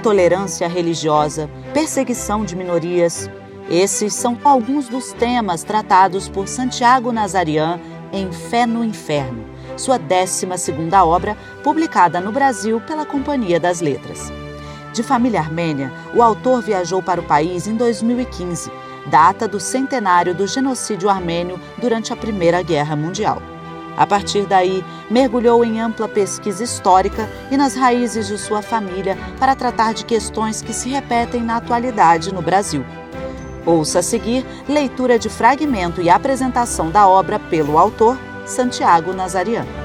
intolerância religiosa, perseguição de minorias. Esses são alguns dos temas tratados por Santiago Nazarian em Fé no Inferno, sua 12 obra, publicada no Brasil pela Companhia das Letras. De família armênia, o autor viajou para o país em 2015, data do centenário do genocídio armênio durante a Primeira Guerra Mundial. A partir daí, mergulhou em ampla pesquisa histórica e nas raízes de sua família para tratar de questões que se repetem na atualidade no Brasil. Ouça a seguir leitura de fragmento e apresentação da obra pelo autor, Santiago Nazariano.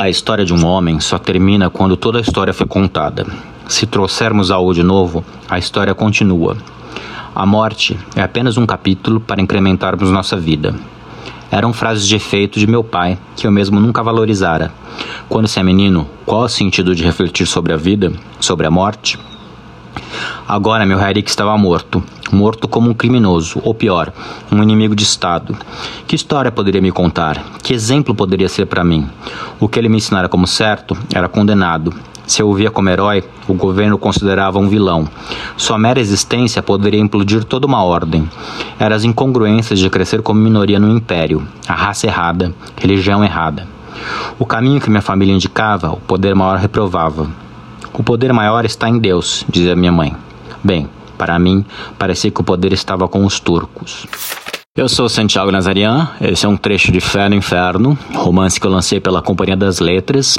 A história de um homem só termina quando toda a história foi contada. Se trouxermos algo de novo, a história continua. A morte é apenas um capítulo para incrementarmos nossa vida. Eram frases de efeito de meu pai, que eu mesmo nunca valorizara. Quando se é menino, qual o sentido de refletir sobre a vida, sobre a morte? Agora meu Henrique estava morto, morto como um criminoso, ou pior, um inimigo de Estado. Que história poderia me contar? Que exemplo poderia ser para mim? O que ele me ensinara como certo era condenado. Se eu o via como herói, o governo o considerava um vilão. Sua mera existência poderia implodir toda uma ordem. Eram as incongruências de crescer como minoria no império, a raça errada, religião errada. O caminho que minha família indicava, o poder maior reprovava. O poder maior está em Deus, dizia minha mãe. Bem, para mim, parecia que o poder estava com os turcos. Eu sou Santiago Nazarian, esse é um trecho de Fé no Inferno, romance que eu lancei pela Companhia das Letras,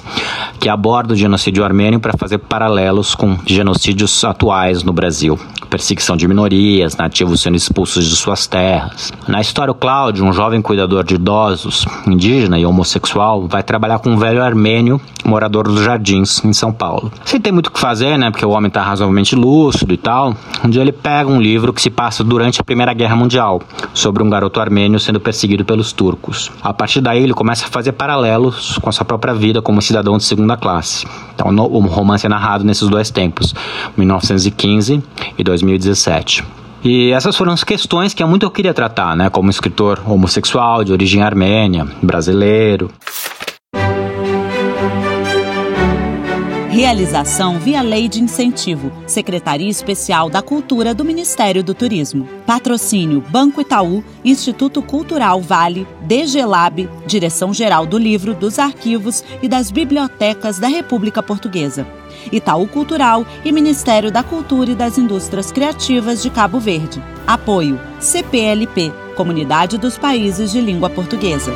que aborda o genocídio armênio para fazer paralelos com genocídios atuais no Brasil. Perseguição de minorias, nativos sendo expulsos de suas terras. Na história, o Cláudio, um jovem cuidador de idosos, indígena e homossexual, vai trabalhar com um velho armênio morador dos Jardins, em São Paulo. Sem ter muito o que fazer, né, porque o homem está razoavelmente lúcido e tal, um dia ele pega um livro que se passa durante a Primeira Guerra Mundial, sobre um um garoto armênio sendo perseguido pelos turcos. A partir daí, ele começa a fazer paralelos com a sua própria vida como cidadão de segunda classe. Então, o romance é narrado nesses dois tempos, 1915 e 2017. E essas foram as questões que muito eu queria tratar, né, como escritor homossexual de origem armênia, brasileiro. Realização via Lei de Incentivo, Secretaria Especial da Cultura do Ministério do Turismo. Patrocínio Banco Itaú, Instituto Cultural Vale, DG Lab, Direção-Geral do Livro, dos Arquivos e das Bibliotecas da República Portuguesa. Itaú Cultural e Ministério da Cultura e das Indústrias Criativas de Cabo Verde. Apoio CPLP, Comunidade dos Países de Língua Portuguesa.